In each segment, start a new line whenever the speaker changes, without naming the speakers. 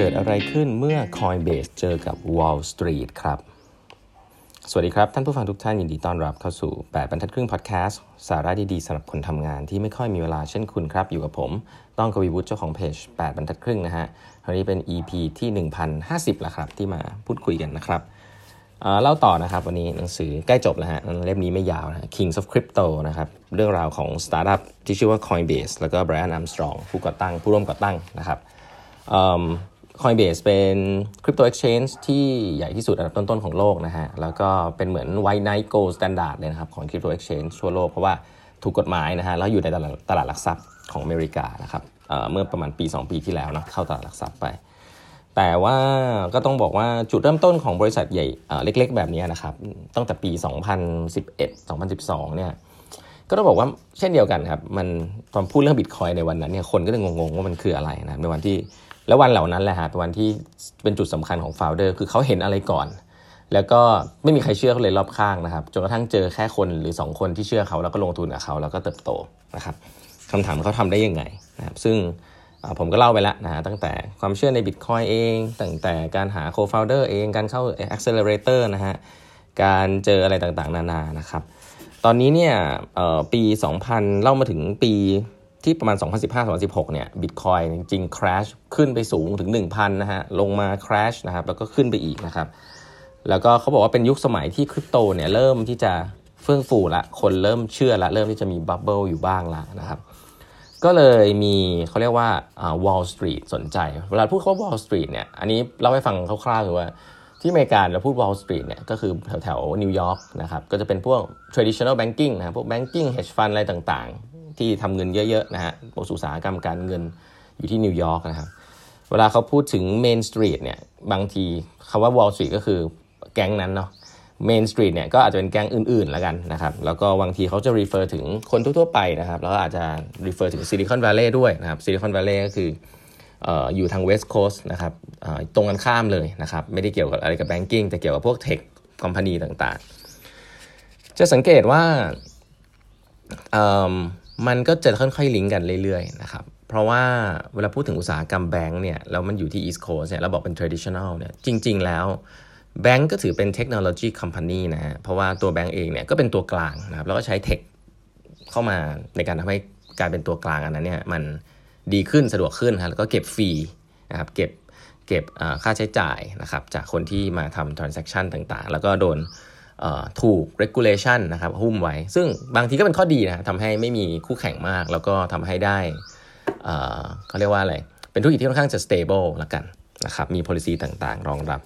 เกิดอะไรขึ้นเมื่อ Coinbase เจอกับ Wall Street ครับ สวัสดีครับ ท่านผู้ฟังทุกท่านยินดีต้อนรับเข้าสู่ 8 บรรทัดครึ่งพอดแคสต์สาระดีๆสำหรับคนทำงานที่ไม่ค่อยมีเวลาเช่นคุณครับ อยู่กับผม ต้องกวีวุฒิเจ้าของเพจ 8 บรรทัดครึ่งนะฮะวันนี้เป็น EP ที่ 1050แล้วครับที่มาพูดคุยกันนะครับเล่าต่อนะครับวันนี้หนังสือใกล้จบแล้วฮะเล่มนี้ไม่ยาวนะ Kings of Crypto นะครับเรื่องราวของสตาร์ทอัพที่ชื่อว่า Coinbase แล้วก็ Brian Armstrong ผู้ก่อตั้งผู้ร่วมก่อตั้งนะครับ คอยเบสเป็นคริปโตเอ็กชแนนที่ใหญ่ที่สุดอันดับต้น ๆ ของโลกนะฮะ แล้วก็เป็นเหมือน white knight gold standard เลยนะครับ ของคริปโตเอ็กชแนนทั่วโลก เพราะว่าถูกกฎหมายนะฮะ แล้วอยู่ในตลาดตลาดหลักทรัพย์ของอเมริกานะครับเมื่อประมาณปี 2 ปีที่แล้วนะเข้าตลาดหลักทรัพย์ไป แต่ว่าก็ต้องบอกว่าจุดเริ่มต้นของบริษัทใหญ่เล็ก ๆ แบบนี้นะครับตั้งแต่ปี 2011 2012 เนี่ยก็ต้องบอกว่าเช่นเดียวกันครับมันตอนพูดเรื่องบิตคอยในวันนั้นเนี่ยคนก็จะงงๆว่ามันคืออะไรนะในวันที่ แล้ววันเหล่านั้นแหละฮะเป็นวันที่เป็นจุดสำคัญของโฟลเดอร์คือเขาเห็นอะไรก่อน แล้วก็ไม่มีใครเชื่อเขาเลยรอบข้างนะครับจนกระทั่งเจอแค่คนหรือ 2 คนที่เชื่อเขาแล้วก็ลงทุนกับเขาแล้วก็เติบโตนะครับคำถามเขาทำได้ยังไงนะครับซึ่งผมก็เล่าไปแล้วนะฮะตั้งแต่ความเชื่อในบิตคอยเอง ตั้งแต่การหาโคฟาวเดอร์เอง การเข้า Accelerator นะฮะ การเจออะไรต่างๆ นานานะครับ ตอนนี้เนี่ยปี 2000 เล่ามาถึงปี ที่ประมาณ 2015-2016 เนี่ยบิตคอยจริงๆ crash ขึ้นไปสูงถึง 1,000 นะฮะ ลงมา crash นะครับ แล้วก็ขึ้นไปอีกนะครับ แล้วก็เขาบอกว่าเป็นยุคสมัยที่คริปโตเนี่ยเริ่มที่จะเฟื่องฟูละ คนเริ่มเชื่อละ เริ่มที่จะมีบับเบิลอยู่บ้างละนะครับ ก็เลยมีเขาเรียกว่า Wall Street สนใจ เวลาพูดคำว่า Wall Street เนี่ย อันนี้เล่าให้ฟังคร่าวๆคือว่าที่อเมริกาเราพูด Wall Street เนี่ยก็คือแถวแถวนิวยอร์กนะครับ ก็จะเป็นพวก traditional banking นะพวก banking hedge fund อะไรต่าง ที่ทำเงินเยอะๆนะฮะอุตสาหกรรมการเงินอยู่ที่นิวยอร์กนะครับ เวลาเขาพูดถึง Main Street เนี่ยบางทีคำว่า Wall Street ก็คือแก๊งนั้นเนาะ Main Street เนี่ยก็อาจจะเป็นแก๊งอื่นๆแล้วกันนะครับ แล้วก็บางทีเขาจะ refer ถึงคนทั่วๆไปนะครับ แล้วก็อาจจะ refer ถึงซิลิคอนวัลเลย์ด้วยนะครับซิลิคอนวัลเลย์ก็คืออยู่ทางเวสต์โคสต์นะครับตรงกันข้ามเลยนะครับ ไม่ได้เกี่ยวกับอะไรกับแบงกิ้งแต่เกี่ยวกับพวกเทคคอมพานีต่างๆ จะสังเกตว่า มันก็จะค่อยๆลิงก์กันเรื่อยๆนะครับเพราะว่าเวลาพูดถึงอุตสาหกรรมแบงก์เนี่ยแล้วมันอยู่ที่ East Coast เนี่ยเราบอกเป็น traditional เนี่ยจริง ๆ แล้วแบงก์ก็ถือเป็นเทคโนโลยีคอมพานีนะฮะเพราะว่าตัวแบงก์เองเนี่ยก็เป็นตัวกลางนะครับแล้วก็ใช้เทคเข้ามาในการทำให้การเป็นตัวกลางอันนั้นเนี่ยมันดีขึ้นสะดวกขึ้นฮะแล้วก็เก็บฟรีนะครับเก็บเก็บค่าใช้จ่ายนะครับจากคนที่มาทำ transaction ต่างๆ แล้วก็โดน ถูก regulation นะครับหุ้มไว้ ซึ่งบางทีก็เป็นข้อดีนะทำให้ไม่มีคู่แข่งมาก แล้วก็ทำให้ได้เขาเรียกว่าอะไร เป็นธุรกิจที่ค่อนข้างจะ stable ละกันนะครับมี policy ต่างๆ รองรับ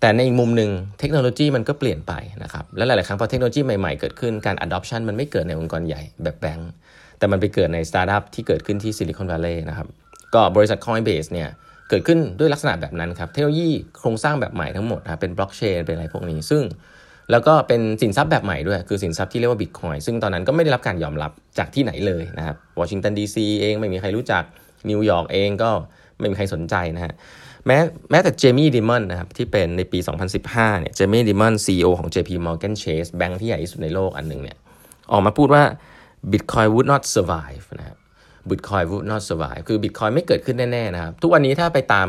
แต่ในอีกมุมหนึ่งเทคโนโลยีมันก็เปลี่ยนไปนะครับและหลาย ๆ ครั้งพอเทคโนโลยีใหม่ ๆ เกิดขึ้นการ adoption มันไม่เกิดในองค์กรใหญ่แบบแบงก์แต่มันไปเกิดในสตาร์ทอัพที่เกิดขึ้นที่ซิลิคอนวัลเลย์นะครับก็บริษัท Coinbase เนี่ยเกิดขึ้นด้วยลักษณะแบบนั้นครับเทคโนโลยีโครงสร้างแบบใหม่ทั้งหมดนะเป็นบล็อกเชนเป็นอะไรพวกนี้ซึ่ง แล้วก็เป็นสินทรัพย์แบบใหม่ด้วย คือสินทรัพย์ที่เรียกว่าบิตคอยซึ่งตอนนั้นก็ไม่ได้รับการยอมรับจากที่ไหนเลยนะครับวอชิงตันดีซีเองไม่มีใครรู้จักนิวยอร์กเองก็ไม่มีใครสนใจนะฮะแม้แม้แต่ Jamie Dimon นะครับที่เป็นในปี 2015เนี่ย Jamie Dimon CEO ของ JP Morgan Chase แบงค์ที่ใหญ่ที่สุดในโลกอันหนึ่งเนี่ยออกมาพูดว่า Bitcoin would not survive นะครับ Bitcoin would not survive คือ Bitcoin ไม่เกิดขึ้นแน่ ๆ นะครับ ทุกวันนี้ถ้าไปตาม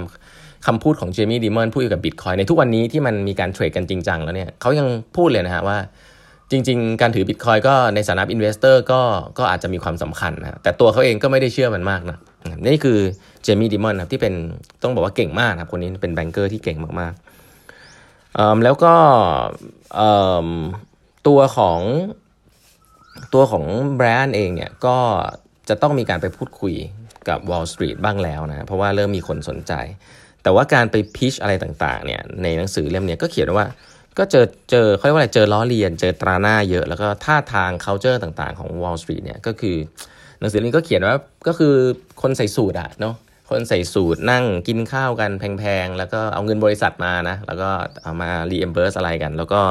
คำพูดของ Jamie Dimon พูดเกี่ยวกับบิตคอยในทุกวันนี้ที่มันมีการเทรดกันจริงจังแล้วเนี่ยเขายังพูดเลยนะฮะว่า จริง ๆ การถือบิตคอยก็ในฐานะ investor ก็ก็อาจจะมีความสำคัญนะแต่ตัวเขาเองก็ไม่ได้เชื่อมันมากนะนี่คือเจมี่ดิมอนครับที่เป็นต้องบอกว่าเก่งมากนะคนนี้เป็นแบงเกอร์ที่เก่งมากๆแล้วก็ตัวของตัวของแบรนด์เองเนี่ยก็จะต้องมีการไปพูดคุยกับ Wall Street บ้างแล้วนะเพราะว่าเริ่มมีคนสนใจ แต่ว่าการไปพิชอะไรต่างๆเนี่ยในหนังสือเล่มนี้ก็เขียนว่า ก็เจอเจอเขาเรียกว่าอะไรเจอล้อเลียน เจอตราหน้าเยอะ แล้วก็ท่าทาง culture ต่างๆของ Wall Street เนี่ยก็คือหนังสือเล่มนี้ก็เขียนว่าก็คือคนใส่สูตรอะเนาะคนใส่สูตรนั่งกินข้าวกันแพงๆ แล้วก็เอาเงินบริษัทมานะแล้วก็เอามา reimburse อะไรกัน แล้วก็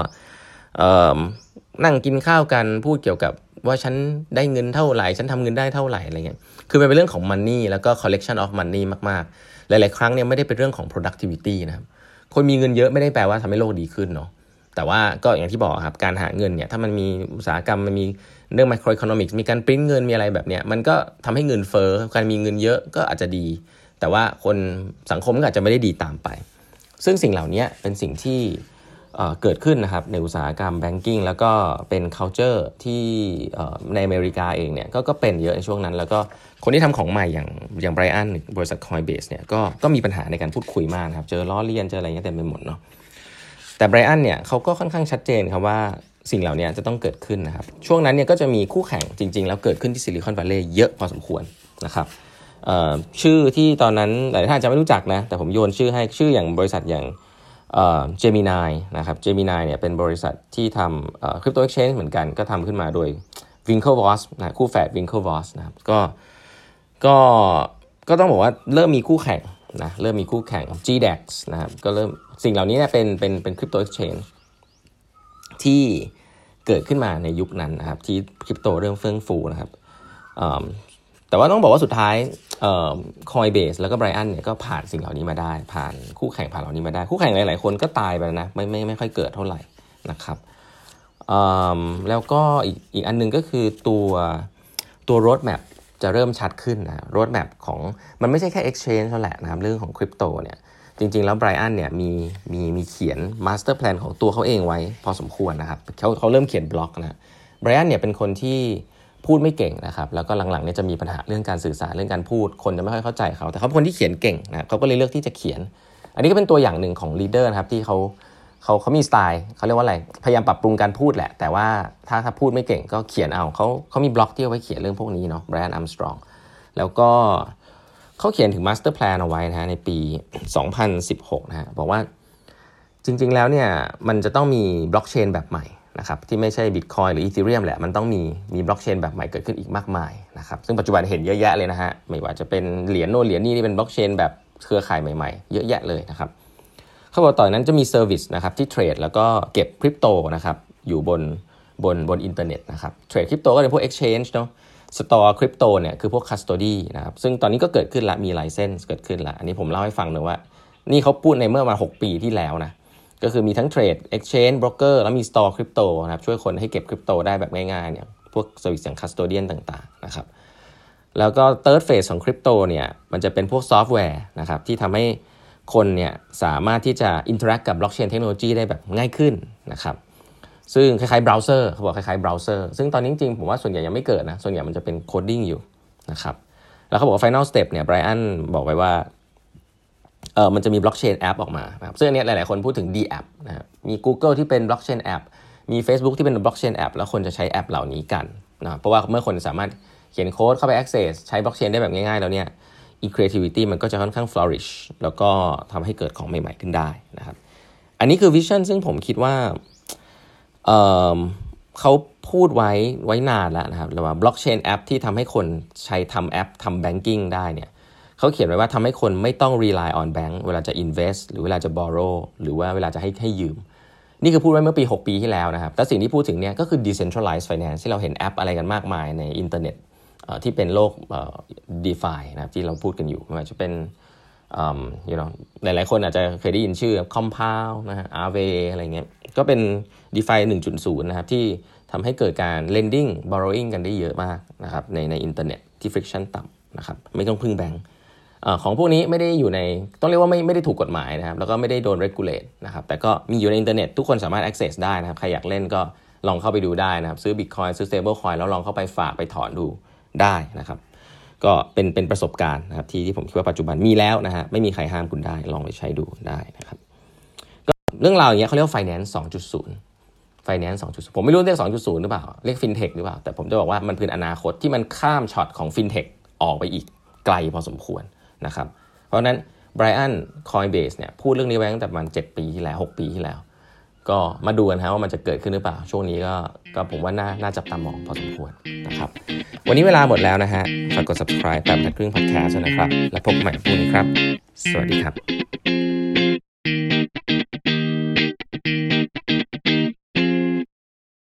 นั่งกินข้าวกันพูดเกี่ยวกับว่าฉันได้เงินเท่าไหร่ ฉันทำเงินได้เท่าไหร่อะไรเงี้ยคือมันเป็นเรื่องของ money แล้วก็ collection of money มากๆ หลาย ๆ ครั้งเนี่ยไม่ได้เป็นเรื่องของ productivity นะครับคนมีเงินเยอะไม่ได้แปลว่าทำให้โลกดีขึ้นเนาะแต่ว่าก็อย่างที่บอกครับการหาเงินเนี่ยถ้ามันมีอุตสาหกรรมมันมีเรื่อง microeconomics มีการปริ้นเงินมีอะไรแบบเนี้ยมันก็ทำให้เงินเฟ้อการมีเงินเยอะก็อาจจะดี แต่ว่าคนสังคมก็อาจจะไม่ได้ดีตามไป ซึ่งสิ่งเหล่านี้เป็นสิ่งที่ เกิดขึ้นนะครับในอุตสาหกรรมแบงกิ้งแล้วก็เป็น culture ที่ในอเมริกาเองเนี่ยกก็เป็นเยอะในช่วงนั้น แล้วก็คนที่ทำของใหม่อย่างอย่างไบรอันบริษัท Coinbase เนี่ยก็ก็มีปัญหาในการพูดคุยมากครับ เจอล้อเลียนเจออะไรเงี้ยเต็มไปหมดเนาะแต่ไบรอันเนี่ยเขาก็ค่อนข้างชัดเจนครับว่าสิ่งเหล่านี้จะต้องเกิดขึ้นนะครับช่วงนั้นเนี่ยก็จะมีคู่แข่งจริง ๆ แล้วเกิดขึ้นที่ซิลิคอนวัลเลย์เยอะพอสมควรนะครับชื่อที่ตอนนั้นหลายท่านจะไม่รู้จักนะแต่ผมโยนชื่อให้ชื่ออย่างบริษัทอย่าง เจมินายนะครับเจมินายเนี่ยเป็นบริษัทที่ทำคริปโตเอ็กชแนนเหมือนกันก็ทำขึ้นมาโดย w i n k l e v o s นะคู่แฝด w i n k l e v o s นะครับก็ก็ก็ต้องบอกว่าเริ่มมีคู่แข่งนะเริ่มมีคู่แข่ง GDAX นะครับก็เริ่มสิ่งเหล่านี้เนี่ยเป็นเป็นเป็นคริปโตเอ็กชแนนที่เกิดขึ้นมาในยุคนั้นนะครับที่คริปโตเริ่มเฟื่องฟูนะครับ แต่ว่าต้องบอกว่าสุดท้ายคอยเบสแล้วก็ไบรอันเนี่ยก็ผ่านสิ่งเหล่านี้มาได้ ผ่านคู่แข่งผ่านเหล่านี้มาได้ คู่แข่งหลาย ๆ คนก็ตายไปนะไม่ไม่ไม่ค่อยเกิดเท่าไหร่นะครับแล้วก็อีกอีกอันนึงก็คือตัวตัว roadmap จะเริ่มชัดขึ้นนะ roadmap ของมันไม่ใช่แค่ Exchange เท่าแหละนะครับเรื่องของคริปโตเนี่ยจริง ๆ แล้ว Brian เนี่ยมีมีมีเขียน master plan ของตัวเขาเองไว้พอสมควรนะครับเขาเขาเริ่มเขียนบล็อกนะ Brian เนี่ยเป็นคนที่ พูดไม่เก่งนะครับแล้วก็หลังๆเนี่ยจะมีปัญหาเรื่องการสื่อสารเรื่องการพูด คนจะไม่ค่อยเข้าใจเขาแต่เขาเป็นคนที่เขียนเก่งนะเขาก็เลยเลือกที่จะเขียน อันนี้ก็เป็นตัวอย่างหนึ่งของ leader นะครับที่เขาเขาเขามีสไตล์เขาเรียกว่าอะไรพยายามปรับปรุงการพูดแหละ แต่ว่าถ้าถ้าพูดไม่เก่งก็เขียนเอาเขาเขามีบล็อกที่เอาไว้เขียนเรื่องพวกนี้เนาะ Brian Armstrong แล้วก็เขาเขียนถึง master plan เอาไว้นะฮะในปี 2016 นะฮะบอกว่าจริงๆแล้วเนี่ยมันจะต้องมีบล็อกเชนแบบใหม่ นะครับที่ไม่ใช่ Bitcoin หรือ Ethereum แหละมันต้องมีมีบล็อกเชนแบบใหม่เกิดขึ้นอีกมากมายนะครับซึ่งปัจจุบันเห็นเยอะแยะเลยนะฮะไม่ว่าจะเป็นเหรียญโน่นเหรียญนี่ที่เป็นบล็อกเชนแบบเครือข่ายใหม่ๆ เยอะแยะเลยนะครับเขาบอกต่อนั้นจะมี service นะครับที่เทรดแล้วก็เก็บคริปโตนะครับอยู่บนบนบนอินเทอร์เน็ตนะครับเทรดคริปโตก็เป็นพวก exchange เนาะ store คริปโตเนี่ยคือพวก custody นะครับซึ่งตอนนี้ก็เกิดขึ้นละมี license เกิดขึ้นละอันนี้ผมเล่าให้ฟังหน่อยว่า นี่เขาพูดในเมื่อมา 6 ปีที่แล้วนะ ก็คือมีทั้งเทรด Exchange Broker แล้วมี Store Crypto นะครับช่วยคนให้เก็บคริปโตได้แบบง่ายๆเนี่ยพวกสวิสอย่าง Custodian ต่างๆนะครับแล้วก็ Third Phase ของคริปโตเนี่ยมันจะเป็นพวกซอฟต์แวร์นะครับที่ทำให้คนเนี่ยสามารถที่จะ interact กับบล็อกเชนเทคโนโลยีได้แบบง่ายขึ้นนะครับซึ่งคล้ายๆเบราว์เซอร์เขาบอกคล้ายๆเบราว์เซอร์ซึ่งตอนนี้จริงๆผมว่าส่วนใหญ่ยังไม่เกิดนะส่วนใหญ่มันจะเป็น coding อยู่นะครับแล้วเขาบอกว่า Final Step เนี่ย Brian บอกไว้ว่า เออมันจะมีบล็อกเชนแอปออกมาครับซึ่งอันนี้หลาย ๆ คนพูดถึง DApp นะครับมี Google ที่เป็นบล็อกเชนแอปมี Facebook ที่เป็นบล็อกเชนแอปแล้วคนจะใช้แอปเหล่านี้กันนะเพราะว่าเมื่อคนสามารถเขียนโค้ดเข้าไป access ใช้บล็อกเชนได้แบบง่าย ๆ แล้วเนี่ย เอ่อ creativity มันก็จะค่อนข้าง flourish แล้วก็ทำให้เกิดของใหม่ ๆ ขึ้นได้นะครับอันนี้คือ vision ซึ่งผมคิดว่าเเขาพูดไว้ไว้นานแล้วนะครับว่าบล็อกเชนแอปที่ทำให้คนใช้ทำแอปทำ banking ได้เนี่ย เขาเขียนไว้ว่าทำให้คนไม่ต้อง rely on bank เวลาจะ invest หรือเวลาจะ borrow หรือว่าเวลาจะให้ให้ยืม นี่คือพูดไว้เมื่อปี 6 ปีที่แล้วนะครับ แต่สิ่งที่พูดถึงเนี่ยก็คือ decentralized finance ที่เราเห็นแอปอะไรกันมากมายในอินเทอร์เน็ตที่เป็นโลก DeFi นะครับที่เราพูดกันอยู่ไม่ว่าจะเป็น you know หลายๆคนอาจจะเคยได้ยินชื่อ Compound นะฮะ Aave อะไรเงี้ย ก็เป็น DeFi 1.0 นะครับที่ทำให้เกิดการ lending borrowing กันได้เยอะมากนะครับในในอินเทอร์เน็ตที่ friction ต่ำนะครับไม่ต้องพึ่งแบงก์ ของพวกนี้ไม่ได้อยู่ในต้องเรียกว่าไม่ไม่ได้ถูกกฎหมายนะครับแล้วก็ไม่ได้โดน regulate นะครับแต่ก็มีอยู่ในอินเทอร์เน็ตทุกคนสามารถ access ได้นะครับใครอยากเล่นก็ลองเข้าไปดูได้นะครับซื้อ Bitcoin ซื้อ Stable Coin แล้วลองเข้าไปฝากไปถอนดูได้นะครับก็เป็นเป็นประสบการณ์นะครับที่ที่ผมคิดว่าปัจจุบันมีแล้วนะฮะไม่มีใครห้ามคุณได้ลองไปใช้ดูได้นะครับก็เรื่องราวอย่างเงี้ยเขาเรียกว่า finance 2.0 finance 2.0 ผมไม่รู้เรียก 2.0 หรือเปล่า เรียก fintech หรือเปล่า แต่ผมจะบอกว่ามันคืออนาคตที่มันข้ามช็อตของ fintech ออกไปอีกไกลพอสมควร นะครับ เพราะนั้นไบรอันคอยเบสเนี่ยพูดเรื่องนี้ไว้ตั้งแต่ประมาณ 7 ปีที่แล้ว 6 ปีที่แล้ว ก็มาดูกันฮะว่ามันจะเกิดขึ้นหรือเปล่า ช่วงนี้ก็ก็ผมว่าน่าน่าจับตามองพอสมควรนะครับ วันนี้เวลาหมดแล้วนะฮะ ฝากกด subscribe แปมทัดครึ่งพอดแคสต์นะครับ แล้วพบกันใหม่พรุ่งนี้ครับ สวัสดีครับ